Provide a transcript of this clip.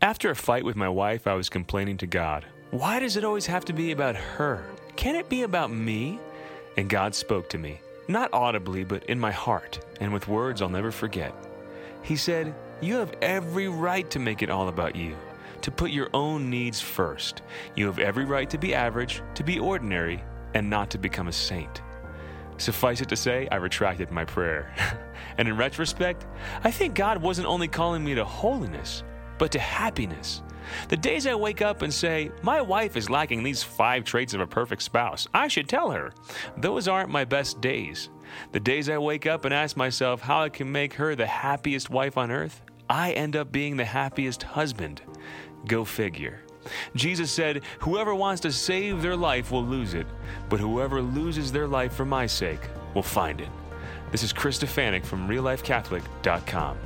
After a fight with my wife, I was complaining to God. Why does it always have to be about her? Can it be about me? And God spoke to me, not audibly, but in my heart, and with words I'll never forget. He said, You have every right to make it all about you, to put your own needs first. You have every right to be average, to be ordinary, and not to become a saint. Suffice it to say, I retracted my prayer. and in retrospect, I think God wasn't only calling me to holiness, but to happiness. The days I wake up and say, My wife is lacking these five traits of a perfect spouse, I should tell her. Those aren't my best days. The days I wake up and ask myself how I can make her the happiest wife on earth, I end up being the happiest husband. Go figure. Jesus said, Whoever wants to save their life will lose it, but whoever loses their life for my sake will find it. This is Chris Stefanick from RealLifeCatholic.com.